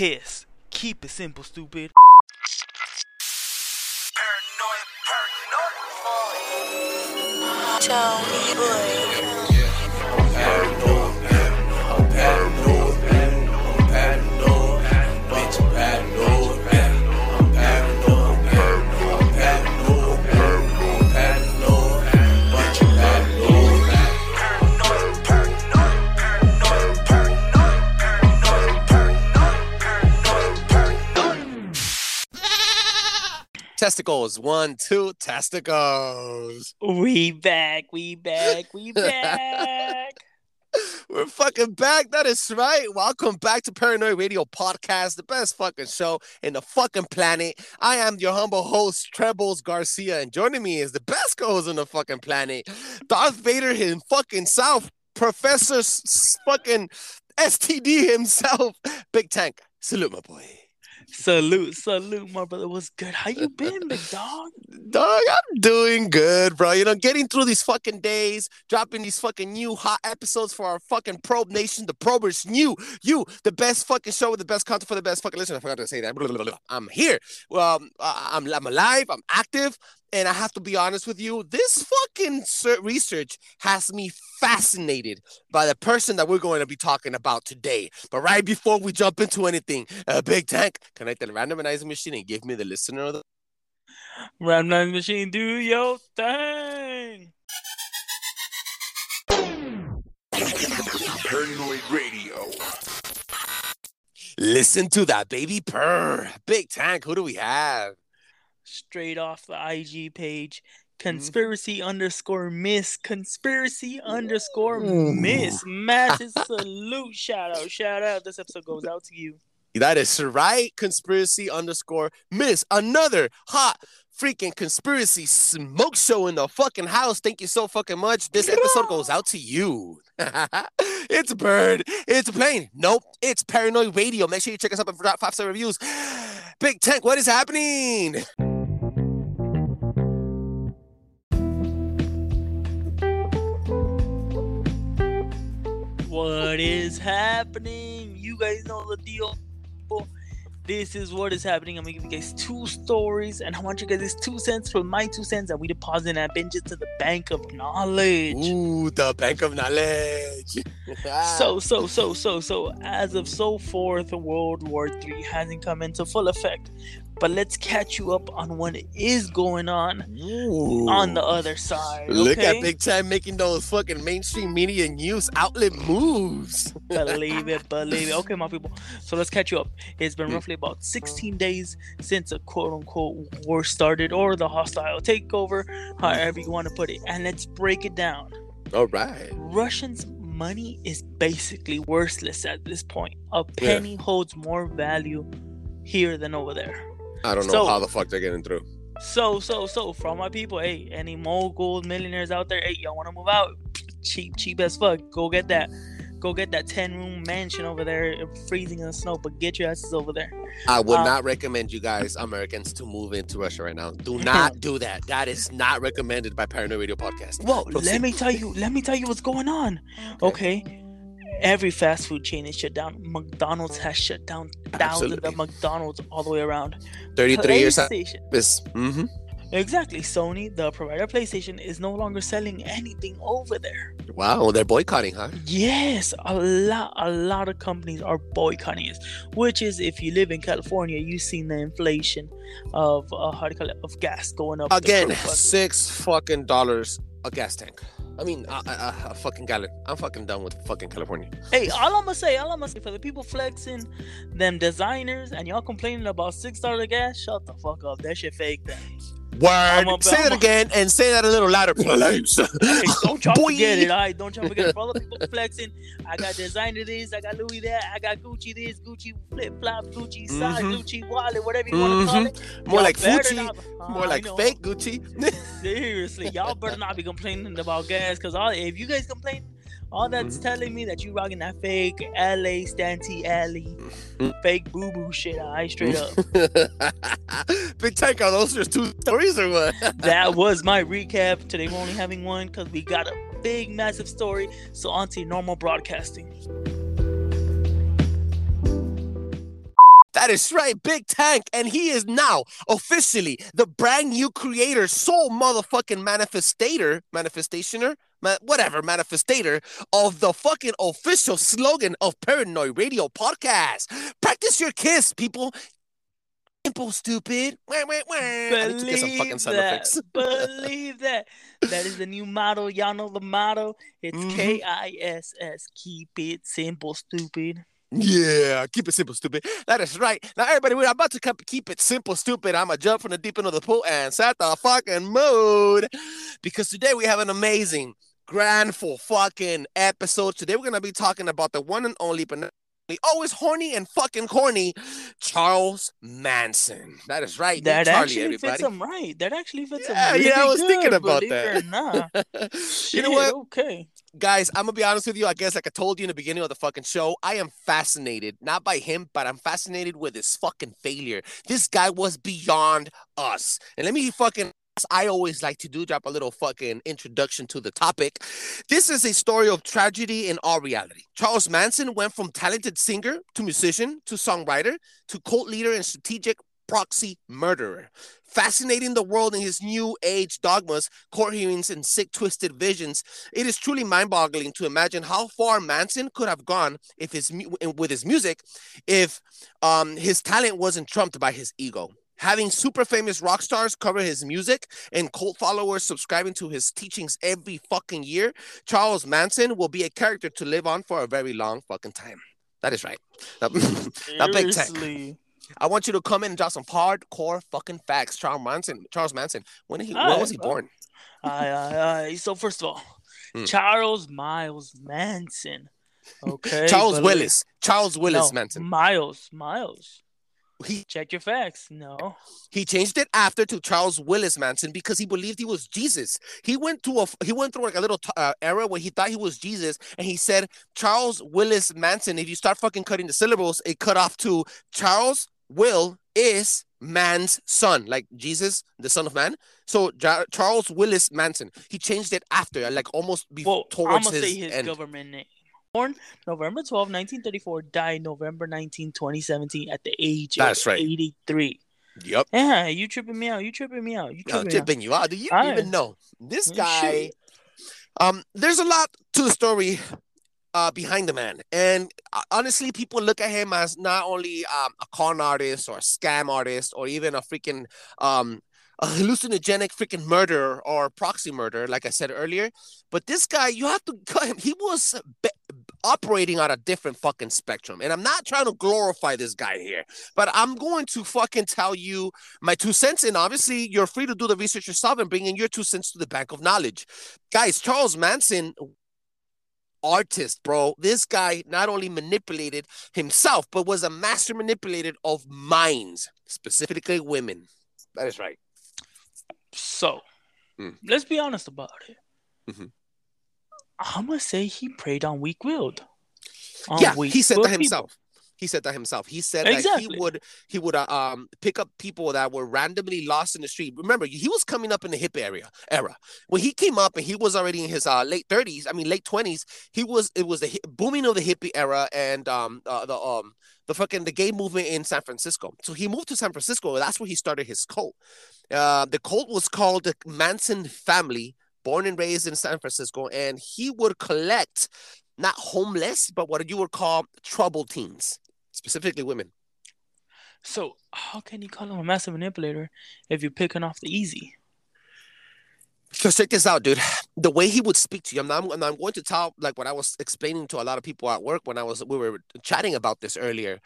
kiss. Keep it simple, stupid. Tony Boy. Testicles. One, two, testicles. We back, we back, we back. We're fucking back. That is right. Welcome back to Paranoid Radio Podcast, the best fucking show in the fucking planet. I am your humble host, Trebles Garcia, and joining me is the best co-host on the fucking planet, Darth Vader in fucking South, Professor s- fucking STD himself, Big Tank. Salute, my boy. Salute, salute, my brother. What's good? How you been, big dog? Dog, I'm doing good, bro. You know, getting through these fucking days, dropping these fucking new hot episodes for our fucking probe nation, the probers, new, you, the best fucking show with the best content for the best fucking listener. I forgot to say that. I'm here. Well, um, I'm, I'm alive. I'm active. And I have to be honest with you, this fucking research has me fascinated by the person that we're going to be talking about today. But right before we jump into anything, uh, Big Tank, connect the randomizing machine and give me the listener of the Ramline machine, do your thing. Paranoid Radio. Listen to that baby purr. Big Tank, who do we have? Straight off the IG page. Mm-hmm. Conspiracy underscore miss. Conspiracy underscore Ooh. miss. Massive salute. Shout out. Shout out. This episode goes out to you. That is right. Conspiracy underscore miss. Another hot freaking conspiracy smoke show in the fucking house. Thank you so fucking much. This episode goes out to you. it's Bird. It's Plane. Nope. It's Paranoid Radio. Make sure you check us out and drop five star reviews. Big Tank, what is happening? What is happening? You guys know the deal. This is what is happening. I'm gonna give you guys two stories, and I want you guys two cents from my two cents, and we deposit that binge it to the bank of knowledge. Ooh, the bank of knowledge. So, so, so, so, so, as of so forth, World War III hasn't come into full effect. But let's catch you up on what is going on Ooh. on the other side. Look at Big Time making those fucking mainstream media news outlet moves. believe it, believe it. Okay, my people. So let's catch you up. It's been Mm. roughly about 16 days since a quote unquote war started or the hostile takeover, however you want to put it. And let's break it down. All right. Russians' money is basically worthless at this point. A penny holds more value here than over there. I don't know So- how the fuck they're getting through. So, so, so, from my people, hey, any mogul millionaires out there, hey, y'all want to move out? Cheap, cheap as fuck. Go get that. Go get that 10 room mansion over there, freezing in the snow, but get your asses over there. I would Um, not recommend you guys, Americans, to move into Russia right now. Do not do that. That is not recommended by Paranoid Radio Podcast. Well, Proceed. let me tell you, let me tell you what's going on. Okay. Every fast food chain is shut down. McDonald's has shut down thousands Absolutely. of McDonald's all the way around. 33 years out. PlayStation. This. Mm-hmm. Exactly. Sony, the provider of PlayStation, is no longer selling anything over there. Wow, they're boycotting, huh? Yes, a lot, a lot of companies are boycotting us. Which is, if you live in California, you've seen the inflation of uh, how do you call it of gas going up Again, six fucking dollars a gas tank. I mean, I, a, a fucking gallon. I'm fucking done with fucking California. Hey, all I'm gonna say, all I'm gonna say for the people flexing, them designers, and y'all complaining about six dollar gas, shut the fuck up. That shit fake. Then. Word. a- say I'm that a- again and say that a little louder, please. Hey, don't y'all Boy. forget it, alright? Don't y'all forget it. All the people flexing, I got designer this, I got Louis that, I got Gucci this, Gucci flip flop, Gucci side, Mhm. Gucci wallet, whatever you want to call it. More Y'all like Gucci, not- more like fake Gucci. Seriously, y'all better not be complaining about gas, cause all if you guys complain, all that's Mm-hmm. telling me that you rocking that fake LA Stanty Alley, Mm. fake boo boo shit. I straight up. Big are those just two stories or what? that was my recap. Today we're only having one because we got a big, massive story. So on to normal broadcasting. That is right, Big Tank. And he is now officially the brand new creator, soul motherfucking manifestator, manifestationer, ma- whatever, manifestator of the fucking official slogan of Paranoid Radio Podcast. Practice your kiss, people. Simple, stupid. Wah, wah, wah. I get some fucking Believe that. Believe that. That is the new motto. Y'all know the motto. It's Mhm. K I S S. Keep it simple, stupid. Yeah, keep it simple, stupid. That is right. Now, everybody, we're about to keep- it simple, stupid. I'm gonna jump from the deep end of the pool and set the fucking mood because today we have an amazing, grand, full fucking episode. Today we're gonna be talking about the one and only, but not only, always horny and fucking corny, Charles Manson. That is right. That Charlie, actually everybody. fits him right. That actually fits him. Yeah, really yeah, I was thinking about that. You know what? Okay. Guys, I'm gonna be honest with you. I guess like I told you in the beginning of the fucking show, I am fascinated, not by him, but I'm fascinated with his fucking failure. This guy was beyond us. And let me fucking I always like to do, drop a little fucking introduction to the topic. This is a story of tragedy in our reality. Charles Manson went from talented singer to musician to songwriter to cult leader and strategic proxy murderer. Fascinating the world in his new age dogmas, court hearings, and sick, twisted visions, it is truly mind-boggling to imagine how far Manson could have gone if his with his music, if um, his talent wasn't trumped by his ego. Having super famous rock stars cover his music and cult followers subscribing to his teachings every fucking year, Charles Manson will be a character to live on for a very long fucking time. That is right. Now, now Big Seriously. I want you to come in and drop some hardcore fucking facts. Charles Manson. Charles Manson. When, he, when was he born? Aye, aye, aye. So first of all, Hmm. Charles Miles Manson. Okay. Charles Willis. Charles Willis no, Manson. Miles. Miles. He Check your facts. No. he changed it after to Charles Willis Manson because he believed he was Jesus. He went to a he went through like a little t- uh, era where he thought he was Jesus, and he said Charles Willis Manson. If you start fucking cutting the syllables, it cut off to Charles Will is man's son, like Jesus, the Son of Man. So Charles Willis Manson. He changed it after, like almost before Well, I'm gonna his, say his end. government name. Born November 12, 1934, died November 19, 2017 at the age That's of right. 83. Yep. Yeah, you tripping me out. You tripping me out. You No, tripping me out. you out. Do you don't even know this guy? shit. Um, there's a lot to the story uh, behind the man, and uh, honestly, people look at him as not only um, a con artist or a scam artist or even a freaking um, a hallucinogenic freaking murderer or proxy murderer, like I said earlier. But this guy, you have to cut him. He was be- operating on a different fucking spectrum, and I'm not trying to glorify this guy here, but I'm going to fucking tell you my two cents. And obviously, you're free to do the research yourself and bring in your two cents to the bank of knowledge. Guys, Charles Manson, artist, bro. This guy not only manipulated himself, but was a master manipulator of minds, specifically women. That is right. So, Mm. let's be honest about it. Mhm. I'm gonna say he preyed on weak-willed. yeah, he said that himself. He said that himself. He said that he would he would uh, um pick up people that were randomly lost in the street. Remember, he was coming up in the hip area era when he came up and he was already in his uh, late thirties. I mean, late twenties. He was it was the hi- booming of the hippie era and um uh, the um the fucking the gay movement in San Francisco. So he moved to San Francisco. That's where he started his cult. Uh, the cult was called the Manson family. Born and raised in San Francisco, and he would collect not homeless, but what you would call trouble teens, specifically women. So, how can you call him a massive manipulator if you're picking off the easy? So check this out, dude. The way he would speak to you, I'm not, I'm going to tell like what I was explaining to a lot of people at work when I was we were chatting about this earlier.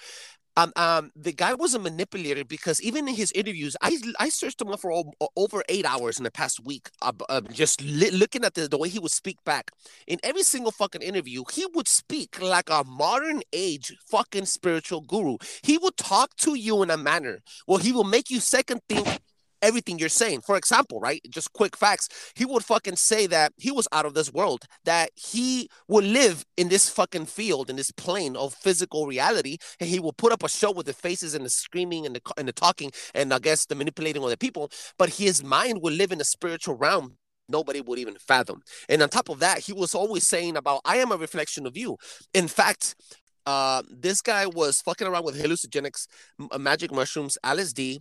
Um, um, the guy was a manipulator because even in his interviews, I I searched him up for over eight hours in the past week, uh, uh, just li- looking at the, the way he would speak back. In every single fucking interview, he would speak like a modern age fucking spiritual guru. He would talk to you in a manner where he will make you second think everything you're saying. For example, right? Just quick facts. He would fucking say that he was out of this world, that he would live in this fucking field, in this plane of physical reality, and he will put up a show with the faces and the screaming and the and the talking and I guess the manipulating of the people. But his mind would live in a spiritual realm nobody would even fathom. And on top of that, he was always saying about, I am a reflection of you. In fact, uh, this guy was fucking around with hallucinogenics, m- uh, magic mushrooms, LSD,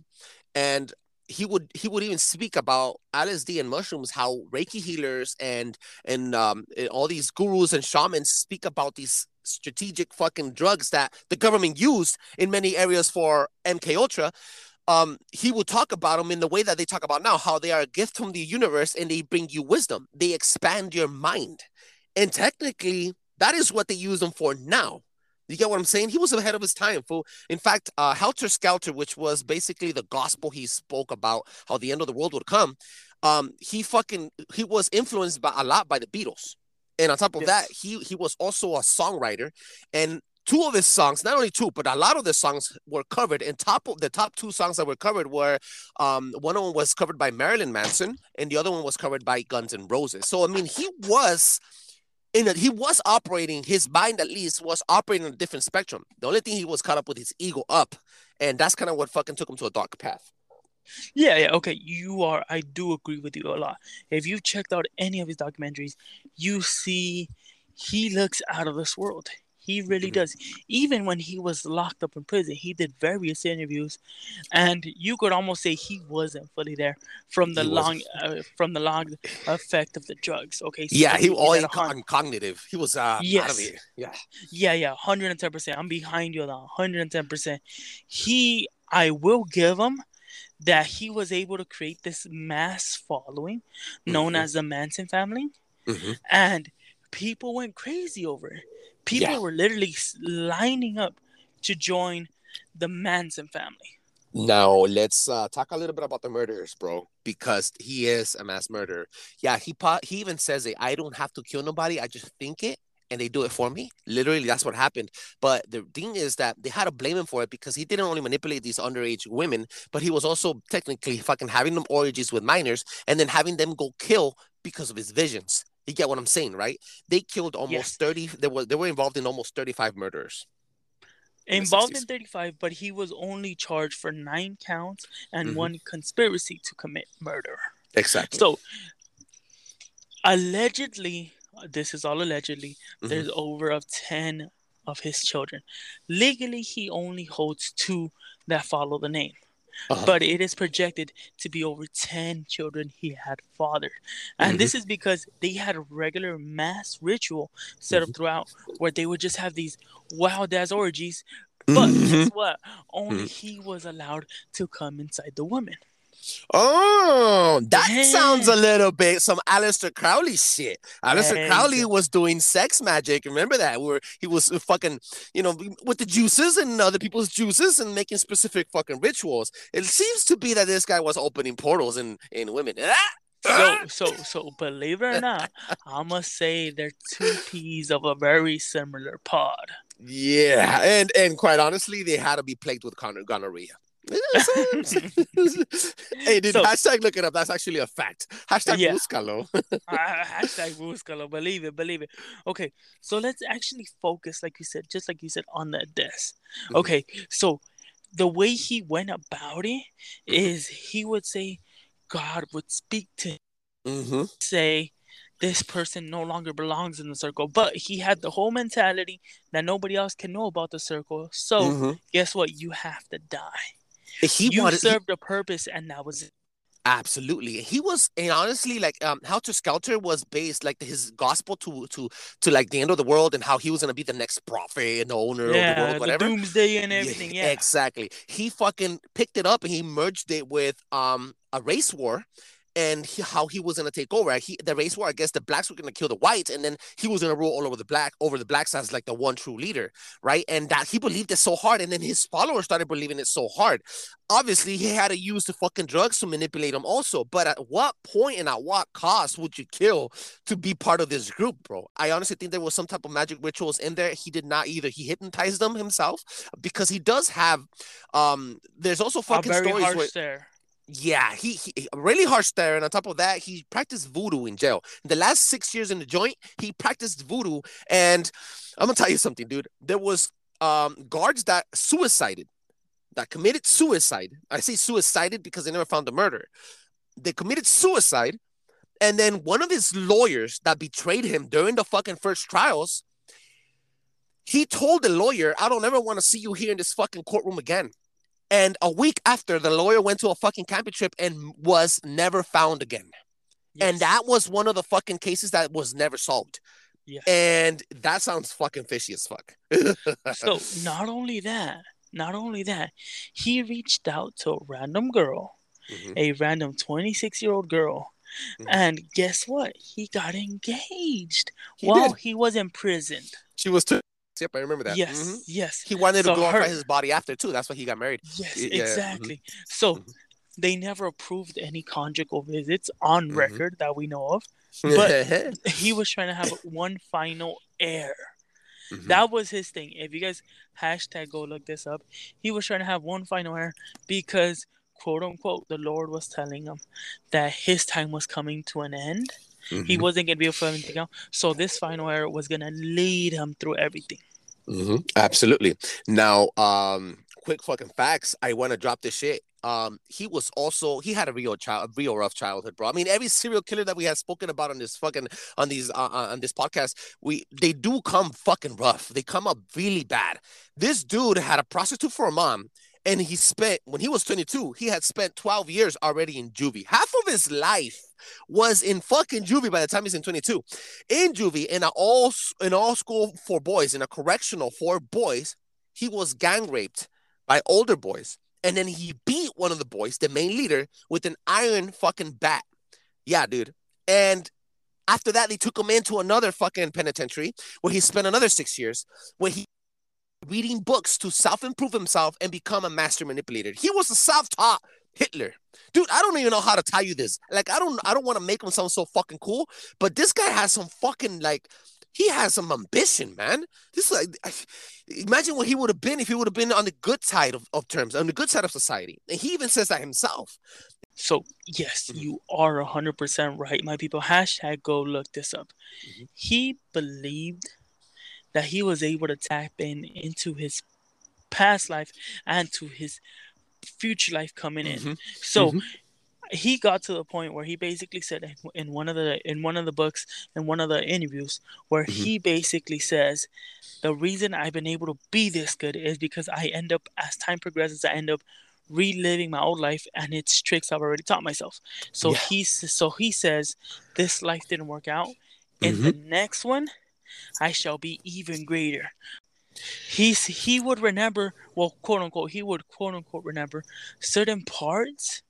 and he would he would even speak about LSD and mushrooms, how Reiki healers and and um and all these gurus and shamans speak about these strategic fucking drugs that the government used in many areas for MK Ultra. Um, he would talk about them in the way that they talk about now, how they are a gift from the universe and they bring you wisdom. They expand your mind, and technically, that is what they use them for now. You get what I'm saying? He was ahead of his time, fool. In fact, uh, Helter Skelter, which was basically the gospel he spoke about, how the end of the world would come, um, he fucking he was influenced by a lot by the Beatles, and on top of Yes. that, he he was also a songwriter, and two of his songs, not only two, but a lot of the songs were covered. And top of the top two songs that were covered were, um, one of them was covered by Marilyn Manson, and the other one was covered by Guns N' Roses. So I mean, he was in a, he was operating his mind at least was operating on a different spectrum. The only thing he was caught up with his ego up, and that's kind of what fucking took him to a dark path. Yeah, yeah, okay. You are, I do agree with you a lot. If you've checked out any of his documentaries, you see he looks out of this world. He really Mhm. does. Even when he was locked up in prison, he did various interviews, and you could almost say he wasn't fully there from the He long, uh, from the long effect of the drugs. Okay, so Yeah, he he all hun- cognitive. He was uh, out of Yes. Yeah. Yeah, yeah, hundred and ten percent. I'm behind you on. Hundred and ten percent. He, I will give him that he was able to create this mass following known Mhm. as the Manson family, Mhm. and people went crazy over it. People Yeah. were literally lining up to join the Manson family. Now let's uh, talk a little bit about the murderers, bro, because he is a mass murderer. Yeah, he he even says it. I don't have to kill nobody. I just think it, and they do it for me. Literally, that's what happened. But the thing is that they had to blame him for it because he didn't only manipulate these underage women, but he was also technically fucking having them orgies with minors and then having them go kill because of his visions. You get what I'm saying, right? They killed almost Yes. 30. They were they were involved in almost 35 murders. In Involved 60s. in 35, but he was only charged for nine counts and Mhm. one conspiracy to commit murder. Exactly. So, allegedly, this is all allegedly, Mhm. there's over of 10 of his children. Legally, he only holds two that follow the name, Uh-huh. but it is projected to be over 10 children he had fathered. And this is because they had a regular mass ritual set up throughout where they would just have these wild ass orgies. But Mhm. guess what? Only he was allowed to come inside the women. Oh, that Yeah. sounds a little bit some Aleister Crowley shit. Aleister Crowley was doing sex magic. Remember that? Where he was fucking, you know, with the juices and other people's juices and making specific fucking rituals. It seems to be that this guy was opening portals in in women. Ah! So, so, so, believe it or not, I must say they're two peas of a very similar pod. Yeah, and and quite honestly, they had to be plagued with gonorrhea. hey, dude, So- hashtag look it up. That's actually a fact. Hashtag Yeah. búscalo. Ah, Hashtag búscalo, believe it, believe it. Okay, so let's actually focus, like you said, just like you said, on the death. Mhm. Okay, so the way he went about it Mhm. he would say, God would speak to him, hmm say, this person no longer belongs in the circle. But he had the whole mentality that nobody else can know about the circle. So Mhm. guess what? You have to die. He you wanted. he- served a purpose, and that was it. Absolutely. He was and honestly like um Helter Skelter was based like his gospel to to to like the end of the world and how he was gonna be the next prophet and the owner of the Yeah, world, the whatever. doomsday and Yeah, everything. Yeah. Exactly. He fucking picked it up and he merged it with um a race war and he, how he was gonna take over. He the race war, I guess the blacks were gonna kill the whites, and then he was gonna rule all over the black over the blacks as like the one true leader, right? And that he believed it so hard, and then his followers started believing it so hard. Obviously, he had to use the fucking drugs to manipulate them also. But at what point and at what cost would you kill to be part of this group, bro? I honestly think there was some type of magic rituals in there. He did not either. He hypnotized them himself because he does have um there's also fucking stories where stare. Yeah, he, he really harsh there, and on top of that, he practiced voodoo in jail. the last six years in the joint, he practiced voodoo, and I'm gonna tell you something, dude. There was um guards that suicided, that committed suicide. I say suicided because they never found the murder. They committed suicide, and then one of his lawyers that betrayed him during the fucking first trials He told the lawyer, I don't ever want to see you here in this fucking courtroom again. And a week after, the lawyer went to a fucking camping trip and was never found again. And that was one of the fucking cases that was never solved. Yes. And that sounds fucking fishy as fuck. So not only that, not only that, he reached out to a random girl, Mhm. a random 26 year old girl. Mhm. And guess what? He got engaged He while did. he was imprisoned. She was too. Yep, I remember that. Yes, Mhm. yes, He wanted So to glorify her- his body after too. That's why he got married. yes, Yeah, mhm. exactly. So Mhm. they never approved any conjugal visits on Mhm. record that we know of. But- He was trying to have one final heir. Mhm. That was his thing. If you guys hashtag go look this up, he was trying to have one final heir because quote unquote the Lord was telling him that his time was coming to an end. He Mhm. wasn't gonna be able to anything else. So this final heir was gonna lead him through everything. Mhm. Absolutely. Now, um, quick fucking facts. I want to drop this shit. Um, he was also he had a real child, a real rough childhood, bro. I mean, every serial killer that we have spoken about on this fucking on these uh, uh, on this podcast, we they do come fucking rough. They come up really bad. This dude had a prostitute for a mom, and he spent when he was 22, he had spent 12 years already in juvie. Half of his life was in fucking juvie by the time he's in 22. In juvie, in a all in all school for boys, in a correctional for boys, he was gang raped by older boys. And then he beat one of the boys, the main leader, with an iron fucking bat. Yeah, dude. And after that, they took him into another fucking penitentiary where he spent another six years, where he reading books to self-improve himself and become a master manipulator. He was a self-taught Hitler. Dude, I don't even know how to tell you this. Like, I don't I don't want to make him sound so fucking cool, but this guy has some fucking like he has some ambition, man. This is like imagine what he would have been if he would have been on the good side of, of terms, on the good side of society. And he even says that himself. So yes, Mhm. you are hundred percent right, my people. Hashtag go look this up. Mhm. He believed that he was able to tap in into his past life and to his future life coming in. Mhm. So Mhm. he got to the point where he basically said in- one of the in one of the books in one of the interviews where Mhm. he basically says the reason I've been able to be this good is because I end up as time progresses I end up reliving my old life and its tricks I've already taught myself. So Yeah. he so he says this life didn't work out. In the next one, I shall be even greater. He's he would remember well quote unquote he would quote unquote remember certain parts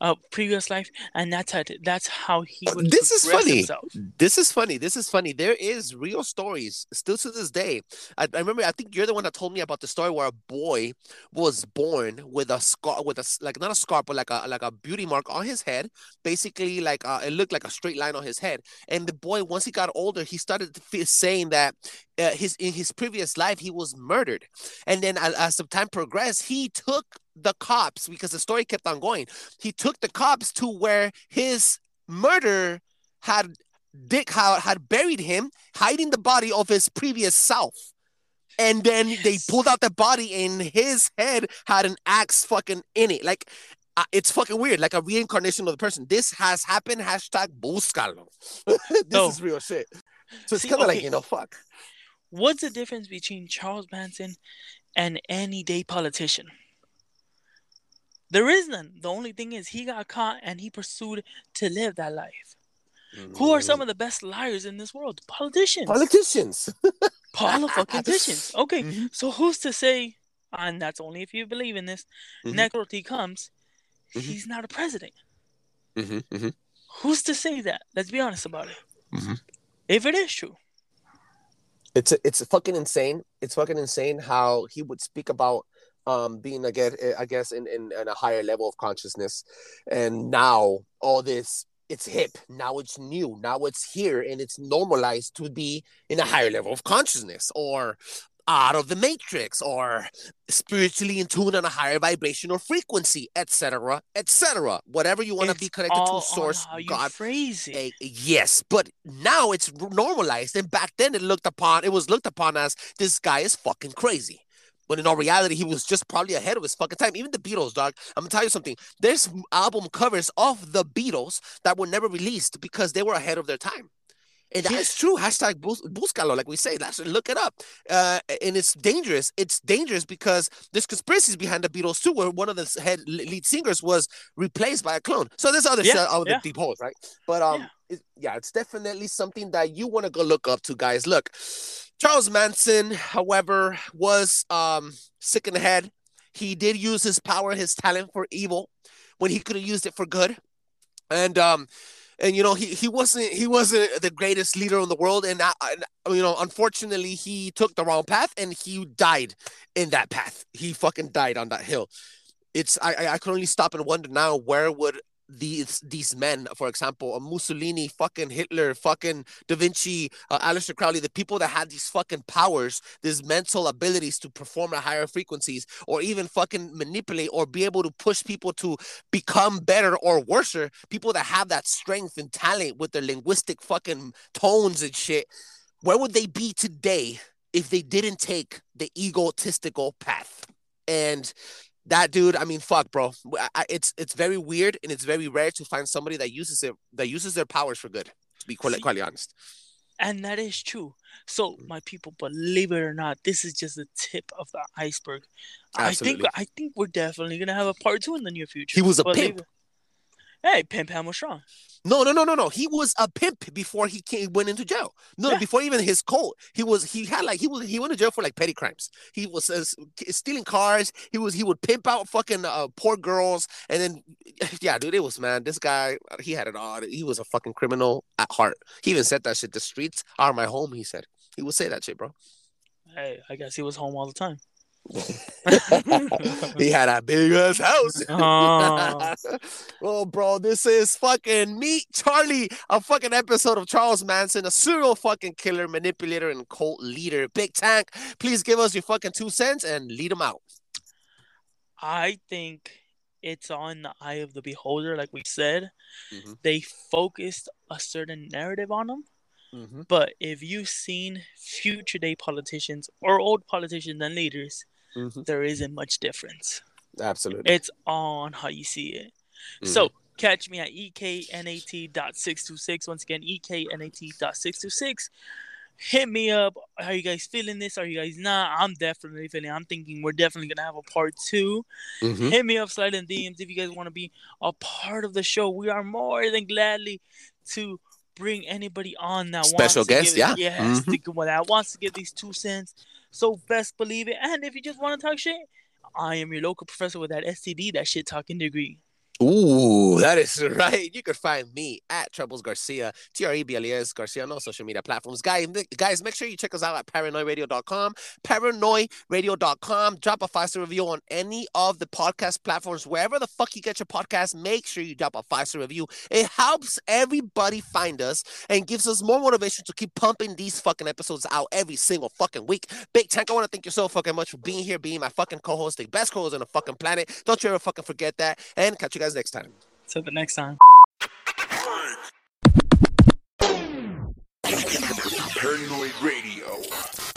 of previous life and that's how that's how he would This is funny. himself. This is funny. This is funny. There is real stories still to this day. I, I remember. I think you're the one that told me about the story where a boy was born with a scar, with a like not a scar, but like a like a beauty mark on his head. Basically, like uh, it looked like a straight line on his head. And the boy, once he got older, he started to feel, saying that uh, his in his previous life he was murdered. And then as, as the time progressed, he took the cops because the story kept on going. He took the cops to where his murder had Dick had, had buried him, hiding the body of his previous self. And then they pulled out the body, and his head had an axe fucking in it. Like, uh, it's fucking weird, like a reincarnation of the person. This has happened. Hashtag búscalo. this No. is real shit. So it's kind of like, you know, fuck. What's the difference between Charles Manson and any day politician? There is none. The only thing is he got caught and he pursued to live that life. Who are some of the best liars in this world? Politicians. politicians? Politicians. Okay, Mhm. so who's to say, and that's only if you believe in this, Mhm. he comes, Mhm. he's not a president. Mhm, mhm. Who's to say that? Let's be honest about it. Mhm. If it is true. it's it's fucking insane. It's fucking insane how he would speak about um being I guess I guess in, in in a higher level of consciousness, and now all this it's hip. Now it's new. Now it's here, and it's normalized to be in a higher level of consciousness or out of the matrix or spiritually in tune on a higher vibration or frequency etc etc whatever you want to be connected to source god phrase it. a, yes, but now it's normalized, and back then it looked upon it was looked upon as this guy is fucking crazy. When in all reality, he was just probably ahead of his fucking time. Even the Beatles, dog. I'm gonna tell you something. There's album covers of the Beatles that were never released because they were ahead of their time. And that is Yes. true. Hashtag bus- buscalo, like we say. That's look it up. Uh, and it's dangerous. It's dangerous because there's conspiracies behind the Beatles too, where one of the head lead singers was replaced by a clone. So there's other Yeah, shit out yeah. the deep holes, right? But um, Yeah. it- yeah, it's definitely something that you want to go look up to, guys. Look, Charles Manson, however, was um sick in the head. He did use his power, his talent for evil when he could have used it for good. And um and you know he he wasn't he wasn't the greatest leader in the world and I, I you know unfortunately he took the wrong path and he died in that path. He fucking died on that hill. It's I I, I can only stop and wonder now where would these these men, for example, Mussolini, fucking Hitler, fucking Da Vinci, uh, Aleister Crowley, the people that had these fucking powers, these mental abilities to perform at higher frequencies, or even fucking manipulate or be able to push people to become better or worser, people that have that strength and talent with their linguistic fucking tones and shit, where would they be today if they didn't take the egotistical path? And that dude, I mean, fuck, bro. I, it's it's very weird and it's very rare to find somebody that uses it that uses their powers for good. To be quite, See- quite honest. And that is true. So, my people, believe it or not, this is just the tip of the iceberg. Absolutely. I think I think we're definitely gonna have a part two in the near future. He was a Believe pimp. it. Hey, Pimp Hamill Strong. No, no, no, no, no. He was a pimp before he came, went into jail. No, Yeah. before even his cult, he was he had like he was he went to jail for like petty crimes. He was uh, stealing cars. He was he would pimp out fucking uh, poor girls, and then yeah, dude, it was man. This guy he had it all. He was a fucking criminal at heart. He even said that shit. The streets are my home. He said he would say that shit, bro. Hey, I guess he was home all the time. he had a big ass house. Oh. well, bro, this is fucking Meet Charlie, a fucking episode of Charles Manson, a serial fucking killer, manipulator, and cult leader. Big Tank, please give us your fucking two cents and lead them out. I think it's on the eye of the beholder, like we said. Mhm. They focused a certain narrative on them. Mm-hmm. But if you've seen future day politicians or old politicians and leaders, Mm-hmm. there isn't much difference. Absolutely. It's on how you see it. Mhm. So catch me at E eknat.626. Once again, E eknat.626. Hit me up. How you guys feeling this? Are you guys not? I'm definitely feeling. I'm thinking we're definitely gonna have a part two. Mhm. Hit me up, slide in DMs if you guys want to be a part of the show. We are more than gladly to bring anybody on that Special wants to guest, give it- yeah. yes, Mhm. to- that wants to give these two cents. So best believe it. And if you just want to talk shit, I am your local professor with that STD, that shit talking degree. Ooh, that is right. You can find me at Trebles Garcia, T R E B L E S Garcia on all social media platforms. Guys, guys, make sure you check us out at paranoidradio.com, paranoidradio.com. Drop a five star review on any of the podcast platforms, wherever the fuck you get your podcast. Make sure you drop a five star review. It helps everybody find us and gives us more motivation to keep pumping these fucking episodes out every single fucking week. Big Tank, I want to thank you so fucking much for being here, being my fucking co host, the best co host on the fucking planet. Don't you ever fucking forget that. And catch you guys guys next time. So the next time. Paranoid Radio.